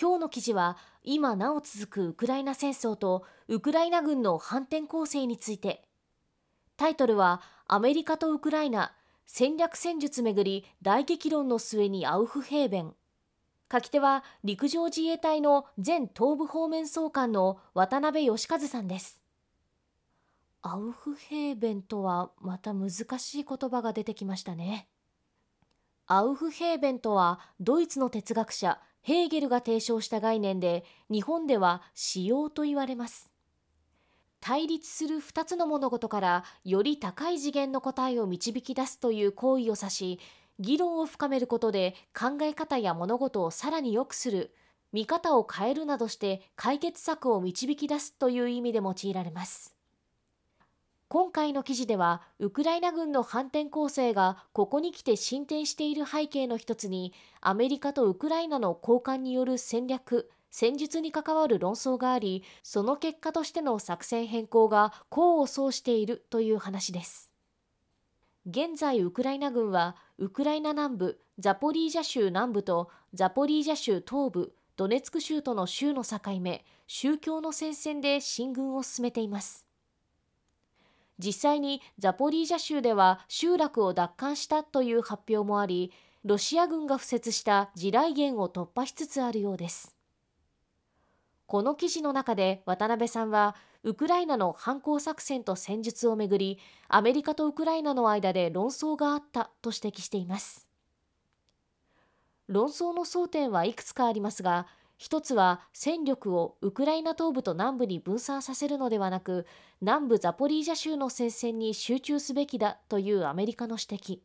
今日の記事は今なお続くウクライナ戦争とウクライナ軍の反転攻勢について。タイトルはアメリカとウクライナ戦略戦術めぐり大激論の末にアウフヘーベン。書き手は陸上自衛隊の前東部方面総監の渡辺義和さんです。アウフヘーベンとはまた難しい言葉が出てきましたね。アウフヘーベンとはドイツの哲学者ヘーゲルが提唱した概念で日本では使用と言われます。対立する2つの物事からより高い次元の答えを導き出すという行為を指し議論を深めることで考え方や物事をさらに良くする見方を変えるなどして解決策を導き出すという意味で用いられます。今回の記事ではウクライナ軍の反転攻勢がここに来て進展している背景の一つにアメリカとウクライナの交換による戦略戦術に関わる論争がありその結果としての作戦変更が功を奏しているという話です。現在ウクライナ軍はウクライナ南部ザポリージャ州南部とザポリージャ州東部ドネツク州との州の境目宗教の戦線で進軍を進めています。実際にザポリージャ州では集落を奪還したという発表もありロシア軍が敷設した地雷原を突破しつつあるようです。この記事の中で渡辺さんはウクライナの反攻作戦と戦術をめぐりアメリカとウクライナの間で論争があったと指摘しています。論争の争点はいくつかありますが一つは戦力をウクライナ東部と南部に分散させるのではなく南部ザポリージャ州の戦線に集中すべきだというアメリカの指摘。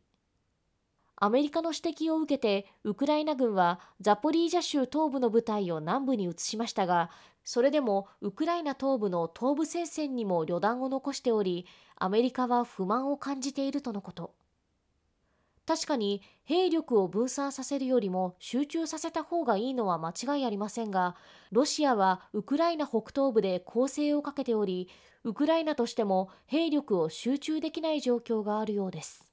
アメリカの指摘を受けてウクライナ軍はザポリージャ州東部の部隊を南部に移しましたがそれでもウクライナ東部の東部戦線にも旅団を残しておりアメリカは不満を感じているとのこと。確かに兵力を分散させるよりも集中させた方がいいのは間違いありませんがロシアはウクライナ北東部で攻勢をかけておりウクライナとしても兵力を集中できない状況があるようです。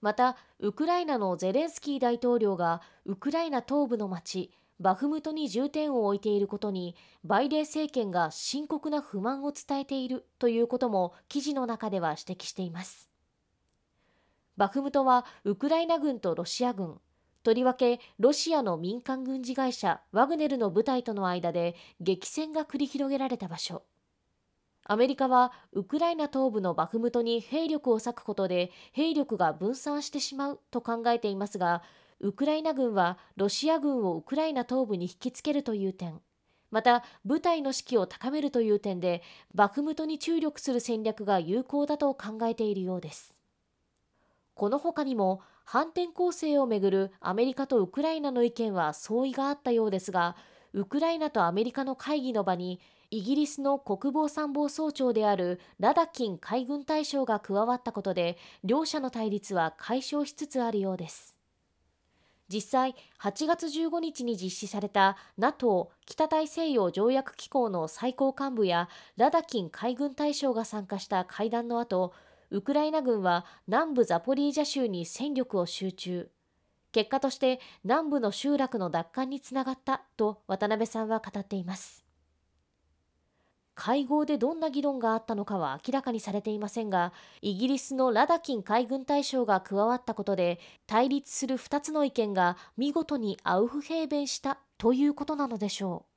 またウクライナのゼレンスキー大統領がウクライナ東部の町バフムトに重点を置いていることにバイデン政権が深刻な不満を伝えているということも記事の中では指摘しています。バフムトはウクライナ軍とロシア軍。とりわけロシアの民間軍事会社ワグネルの部隊との間で激戦が繰り広げられた場所。アメリカはウクライナ東部のバフムトに兵力を割くことで兵力が分散してしまうと考えていますがウクライナ軍はロシア軍をウクライナ東部に引きつけるという点。また部隊の士気を高めるという点でバフムトに注力する戦略が有効だと考えているようです。この他にも反転攻勢をめぐるアメリカとウクライナの意見は相違があったようですがウクライナとアメリカの会議の場にイギリスの国防参謀総長であるラダキン海軍大将が加わったことで両者の対立は解消しつつあるようです。実際8月15日に実施された NATO 北大西洋条約機構の最高幹部やラダキン海軍大将が参加した会談の後ウクライナ軍は南部ザポリージャ州に戦力を集中。結果として南部の集落の奪還につながったと渡辺さんは語っています。会合でどんな議論があったのかは明らかにされていませんがイギリスのラダキン海軍大将が加わったことで対立する2つの意見が見事にアウフヘーベンしたということなのでしょう。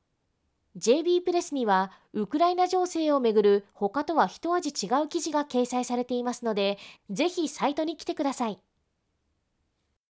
JB プレスにはウクライナ情勢をめぐる他とは一味違う記事が掲載されていますのでぜひサイトに来てください。